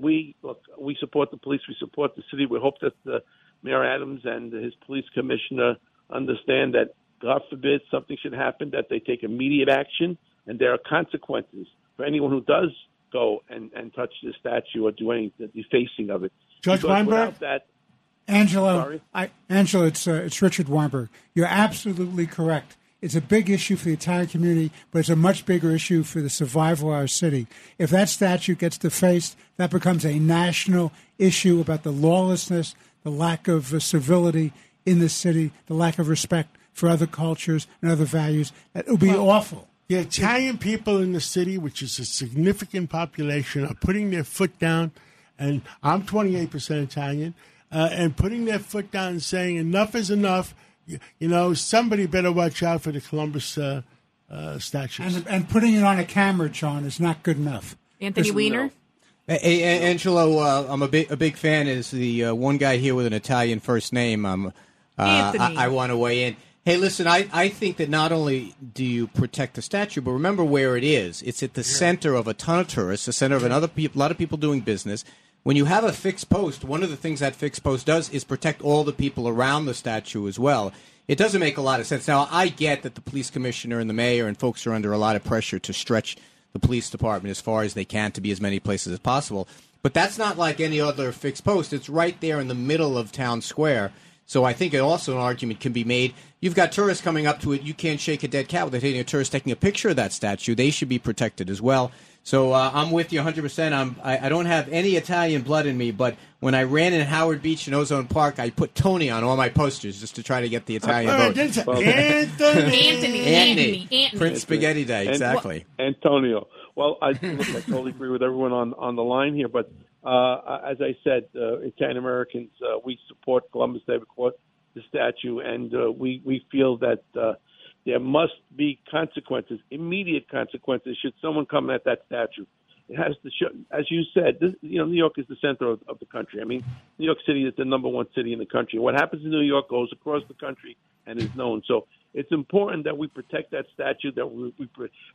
we look, we support the police, we support the city. We hope that uh, Mayor Adams and his police commissioner understand that God forbid something should happen, that they take immediate action, and there are consequences for anyone who does go and, and touch the statue or do any defacing of it. Judge Because Weinberg? without that, Angelo, I, Angelo, it's uh, it's Richard Weinberg. You're absolutely correct. It's a big issue for the Italian community, but it's a much bigger issue for the survival of our city. If that statue gets defaced, that becomes a national issue about the lawlessness, the lack of uh, civility in the city, the lack of respect for other cultures and other values. It would be Well, awful. The Italian people in the city, which is a significant population, are putting their foot down, and I'm 28% Italian, uh, and putting their foot down and saying enough is enough. You, you know, somebody better watch out for the Columbus uh, uh, statues. And, and putting it on a camera, John, is not good enough. Anthony Listen, Weiner? Hey, hey, Angelo, uh, I'm a big a big fan. Is the uh, one guy here with an Italian first name? Um, uh, I, I want to weigh in. Hey, listen, I, I think that not only do you protect the statue, but remember where it is. It's at the center of a ton of tourists, the center of another peop a lot of people doing business. When you have a fixed post, one of the things that fixed post does is protect all the people around the statue as well. It doesn't make a lot of sense. Now, I get that the police commissioner and the mayor and folks are under a lot of pressure to stretch the police department as far as they can to be as many places as possible. But that's not like any other fixed post. It's right there in the middle of town square. So I think also an argument can be made. You've got tourists coming up to it. You can't shake a dead cat without hitting a tourist taking a picture of that statue. They should be protected as well. So uh, I'm with you 100. percent I'm I, I don't have any Italian blood in me, but when I ran in Howard Beach and Ozone Park, I put Tony on all my posters just to try to get the Italian Uh, vote. that's- Anthony. Anthony, Anthony, Anthony. Prince Spaghetti Day, exactly. Antonio. Well, I, look, I totally agree with everyone on, on the line here, but uh, as I said, uh, Italian Americans, uh, we support Columbus Day. We support the statue, and uh, we we feel that uh, there must be consequences, immediate consequences, should someone come at that statue. It has to show, as you said, this, you know, New York is the center of, of the country. I mean, New York City is the number one city in the country. What happens in New York goes across the country and is known. So it's important that we protect that statue, that we we,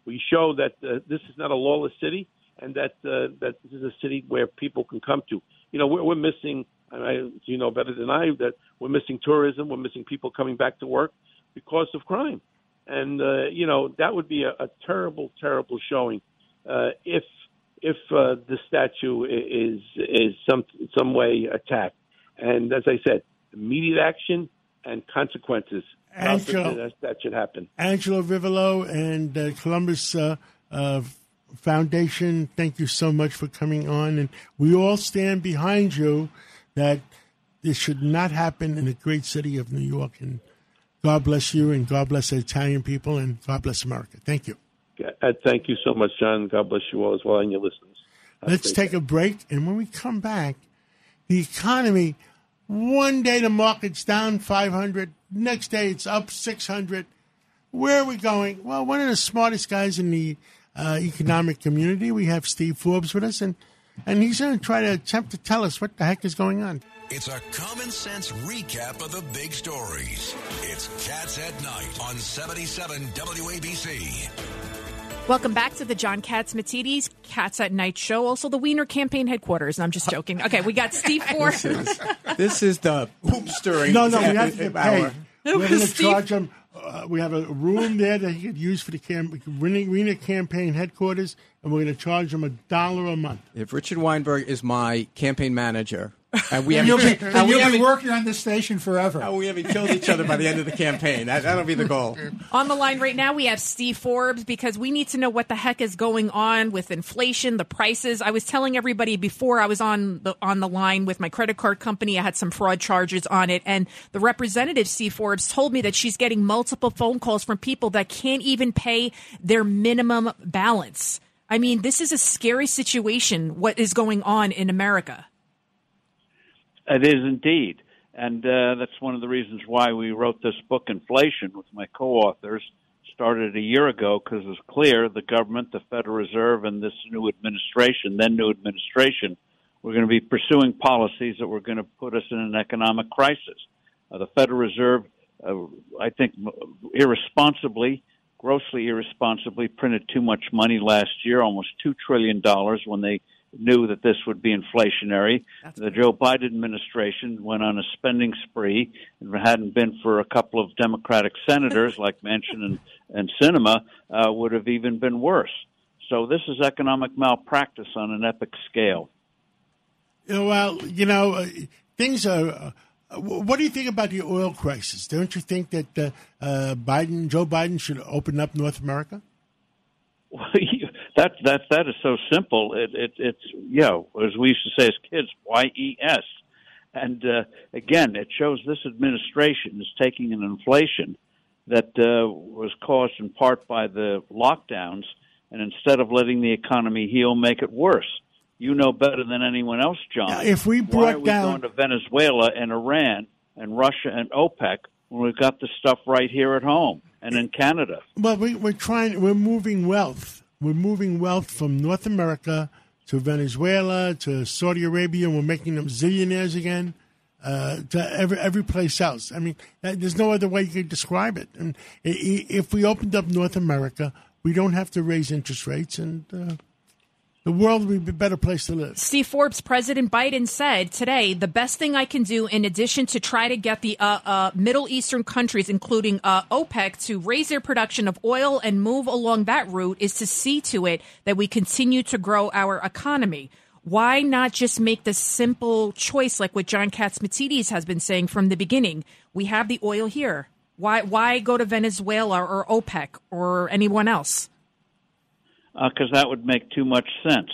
we show that uh, this is not a lawless city, and that uh, that this is a city where people can come to. You know, we're, we're missing. I, you know better than I that we're missing tourism. We're missing people coming back to work because of crime, and uh, you know that would be a, a terrible, terrible showing uh, if if uh, the statue is is some some way attacked. And as I said, immediate action and consequences. That, that should happen. Angelo Vivolo and uh, Columbus uh, uh, Foundation, thank you so much for coming on. And we all stand behind you that this should not happen in the great city of New York. And God bless you, and God bless the Italian people, and God bless America. Thank you. Uh, thank you so much, John. God bless you all as well and your listeners. Let's take a break, and when we come back, the economy. One day the market's down 500, next day it's up 600. Where are we going? Well, one of the smartest guys in the uh, economic community. We have Steve Forbes with us, and and he's going to try to attempt to tell us what the heck is going on. It's a common sense recap of the big stories. It's Cats at Night on 77 WABC. Welcome back to the John Catsimatidis Cats at Night show. Also, the Weiner campaign headquarters. And I'm just joking. Okay, we got Steve Forbes. This is the poop stirring. No, no, we have to get hour. paid. We're going to charge him. Uh, we have a room there that he could use for the cam- Rena campaign headquarters, and we're going to charge him a dollar a month. If Richard Weinberg is my campaign manager, and we And haven't, you'll be, and and we you'll be haven't, working on this station forever. and we haven't killed each other by the end of the campaign, that, that'll be the goal. On the line right now, we have Steve Forbes because we need to know what the heck is going on with inflation, the prices. I was telling everybody before I was on the on the line with my credit card company, I had some fraud charges on it, and the representative Steve Forbes told me that she's getting multiple phone calls from people that can't even pay their minimum balance. I mean, this is a scary situation. What is going on in America? It is indeed. And uh, that's one of the reasons why we wrote this book, Inflation, with my co authors. Started a year ago because it's clear the government, the Federal Reserve, and this new administration, then new administration, we're going to be pursuing policies that were going to put us in an economic crisis. Uh, the Federal Reserve, uh, I think, irresponsibly, grossly irresponsibly, printed too much money last year, almost $2 trillion, when they knew that this would be inflationary. the Joe Biden administration went on a spending spree. If it hadn't been for a couple of Democratic senators like Manchin and, and Sinema, uh, would have even been worse. So this is economic malpractice on an epic scale. Well, you know, uh, things are. Uh, what do you think about the oil crisis? Don't you think that uh, uh, Biden, Joe Biden, should open up North America? That that that is so simple. It, it it's you know, as we used to say as kids, Y E S. And uh, again, it shows this administration is taking an inflation that uh, was caused in part by the lockdowns, and instead of letting the economy heal, make it worse. You know better than anyone else, John. Yeah, if we why brought are we down- going to Venezuela and Iran and Russia and OPEC when we've got the stuff right here at home and in Canada? Well, we, we're trying. We're moving wealth. We're moving wealth from North America to Venezuela to Saudi Arabia, and we're making them zillionaires again. Uh, to every every place else. I mean, there's no other way you could describe it. And if we opened up North America, we don't have to raise interest rates, and uh, the world would be a better place to live. Steve Forbes, President Biden said today, the best thing I can do, in addition to try to get the uh, uh, Middle Eastern countries, including uh, OPEC, to raise their production of oil and move along that route, is to see to it that we continue to grow our economy. Why not just make the simple choice, like what John Catsimatidis has been saying from the beginning? We have the oil here. Why, why go to Venezuela or OPEC or anyone else? Because that would make too much sense.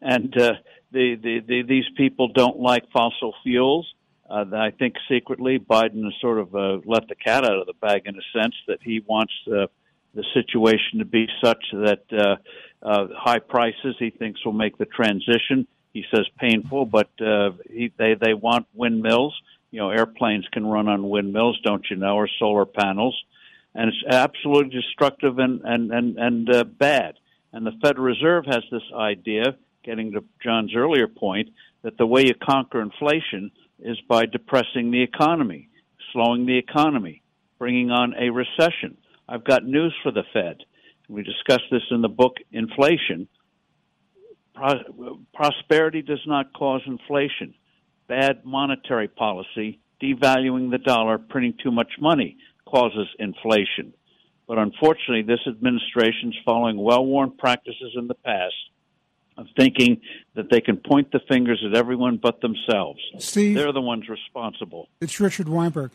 And uh, the, the, the these people don't like fossil fuels. Uh, I think secretly Biden has sort of uh, let the cat out of the bag in a sense that he wants uh, the situation to be such that uh, uh, high prices he thinks will make the transition. He says painful, but uh, he, they they want windmills. You know, airplanes can run on windmills, don't you know, or solar panels, and it's absolutely destructive and and and and uh, bad. And the Federal Reserve has this idea, getting to John's earlier point, that the way you conquer inflation is by depressing the economy, slowing the economy, bringing on a recession. I've got news for the Fed. We discussed this in the book Inflation. Pro- prosperity does not cause inflation. Bad monetary policy, devaluing the dollar, printing too much money causes inflation. But unfortunately, this administration is following well worn practices in the past of thinking that they can point the fingers at everyone but themselves. Steve? They're the ones responsible. It's Richard Weinberg.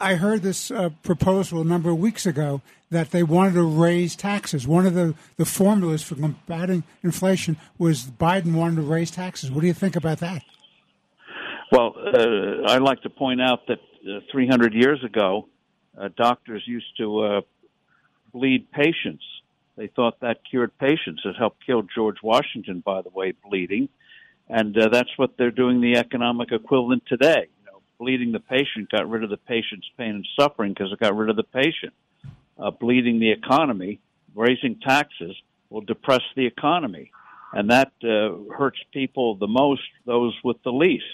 I heard this uh, proposal a number of weeks ago that they wanted to raise taxes. One of the, the formulas for combating inflation was Biden wanted to raise taxes. What do you think about that? Well, uh, I'd like to point out that uh, 300 years ago, uh, doctors used to uh, bleed patients. They thought that cured patients. It helped kill George Washington, by the way, bleeding. And uh, that's what they're doing the economic equivalent today. You know, bleeding the patient got rid of the patient's pain and suffering because it got rid of the patient. Uh, bleeding the economy, raising taxes will depress the economy. And that uh, hurts people the most, those with the least.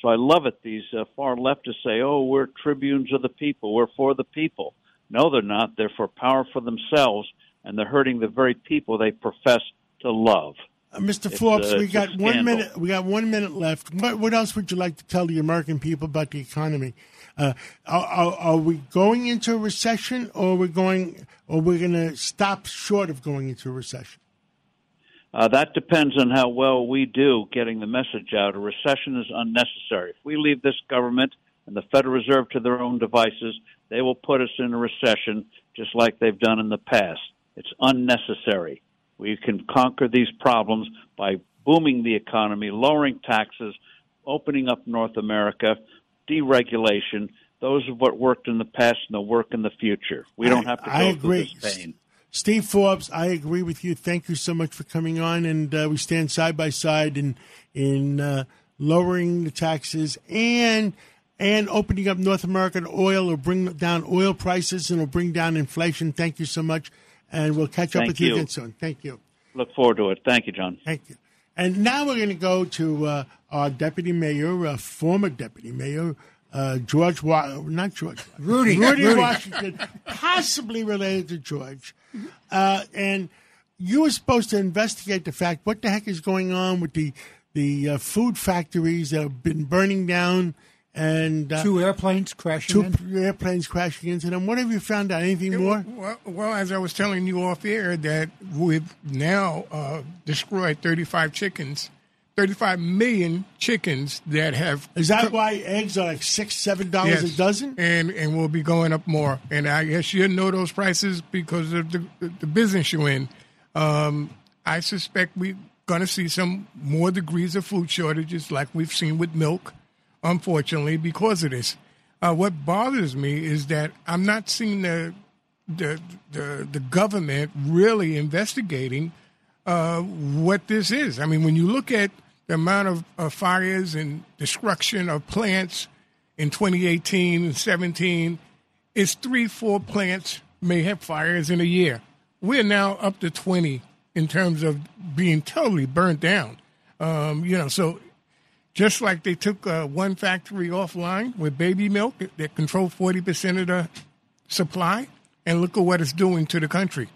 So I love it. These uh, far leftists say, "Oh, we're tribunes of the people. We're for the people." No, they're not. They're for power for themselves, and they're hurting the very people they profess to love. Uh, Mr. It's, Forbes, uh, we got one minute. We got one minute left. What, what else would you like to tell the American people about the economy? Uh, are, are, are we going into a recession, or we're going, or we're going to stop short of going into a recession? Uh, that depends on how well we do getting the message out. A recession is unnecessary. If we leave this government and the Federal Reserve to their own devices, they will put us in a recession just like they've done in the past. It's unnecessary. We can conquer these problems by booming the economy, lowering taxes, opening up North America, deregulation. Those are what worked in the past and they'll work in the future. We don't have to go I through agree. this pain. Steve Forbes, I agree with you. Thank you so much for coming on, and uh, we stand side by side in in uh, lowering the taxes and and opening up North American oil will bring down oil prices and will bring down inflation. Thank you so much, and we'll catch up Thank with you you. again soon. Thank you. Look forward to it. Thank you, John. Thank you. And now we're going to go to uh, our deputy mayor, uh, former deputy mayor, uh, George, Wa- not George, Rudy. Rudy, Rudy. Washington, possibly related to George. Uh, and you were supposed to investigate the fact what the heck is going on with the the uh, food factories that have been burning down and uh, Two airplanes crashing two in. airplanes crashing into them. What have you found out? Anything more? Well, well, as I was telling you off air, that we've now uh, destroyed 35 chickens, 35 million chickens that have. Is that why eggs are like six, seven dollars Yes. a dozen? And and will be going up more. And I guess you know those prices because of the, the business you're in. Um, I suspect we're going to see some more degrees of food shortages like we've seen with milk, unfortunately, because of this. Uh, what bothers me is that I'm not seeing the the the, the government really investigating uh, what this is. I mean, when you look at the amount of, of fires and destruction of plants in 2018 and 17, it's three, four plants may have fires in a year. We're now up to 20 in terms of being totally burnt down. Um, you know, so just like they took uh, one factory offline with baby milk that controlled 40% of the supply, and look at what it's doing to the country.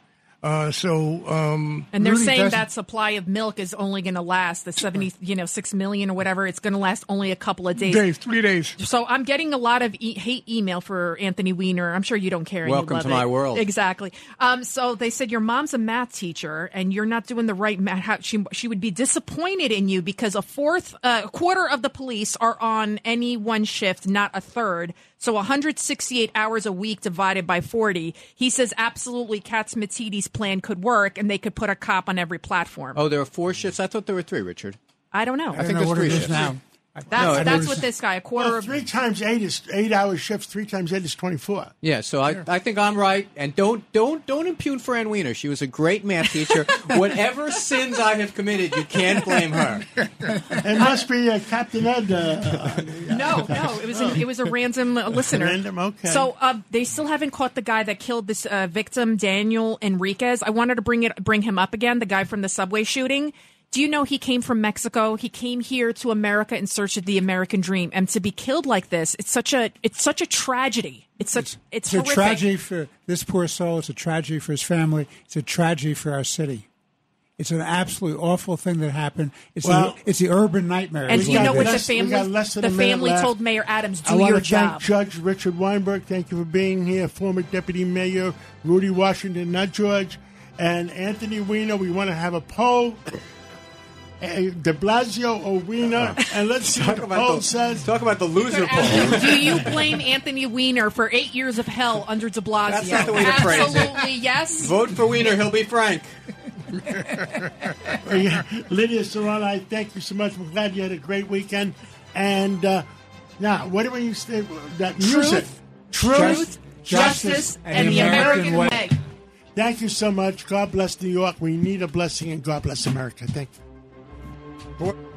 Uh, so, um, And they're Rudy saying that supply of milk is only going to last the seventy, you know, six million or whatever. It's going to last only a couple of days. days, three days. So I'm getting a lot of e- hate email for Anthony Weiner. I'm sure you don't care. and you Welcome love to it. my world. Exactly. Um, so they said your mom's a math teacher and you're not doing the right math. She she would be disappointed in you because a fourth, uh, quarter of the police are on any one shift, not a third. So 168 hours a week divided by 40. He says absolutely Catsimatidis plan could work and they could put a cop on every platform. Oh, there are four shifts. I thought there were three, Richard. I don't know. I think there's three shifts. That's, No, that's noticed- what this guy, a quarter Well, of. three times eight is eight hour shifts. Three times eight is twenty four. Yeah, so I, I think I'm right, and don't don't don't impugn Fran Weiner. She was a great math teacher. Whatever sins I have committed, you can't blame her. It must be uh, Captain Ed. Uh, No, no, it was a, it was a random uh, listener. Random, okay. So uh, they still haven't caught the guy that killed this uh, victim, Daniel Enriquez. I wanted to bring it bring him up again, the guy from the subway shooting. Do you know he came from Mexico? He came here to America in search of the American dream, and to be killed like this, it's such a it's such a tragedy. It's such it's, It's a tragedy for this poor soul. It's a tragedy for his family. It's a tragedy for our city. It's an absolutely awful thing that happened. It's Well- the, it's the urban nightmare. And you know what the is. we got family less than the family left. told Mayor Adams, I "Do want your to thank job." Judge Richard Weinberg. Thank you for being here. Former Deputy Mayor Rudy Washington, not George, and Anthony Weiner. We want to have a poll. Uh, De Blasio or Weiner, and let's see what the poll says. Talk about the loser Do you blame Anthony Weiner for eight years of hell under De Blasio? That's not the way to phrase it. Absolutely, yes. Vote for Weiner. He'll be Frank. Lydia Serrano, I thank you so much. We're glad you had a great weekend. And uh, now, what do we say? That music, Truth, justice, and the American way. Thank you so much. God bless New York. We need a blessing, and God bless America. Thank you. Boy-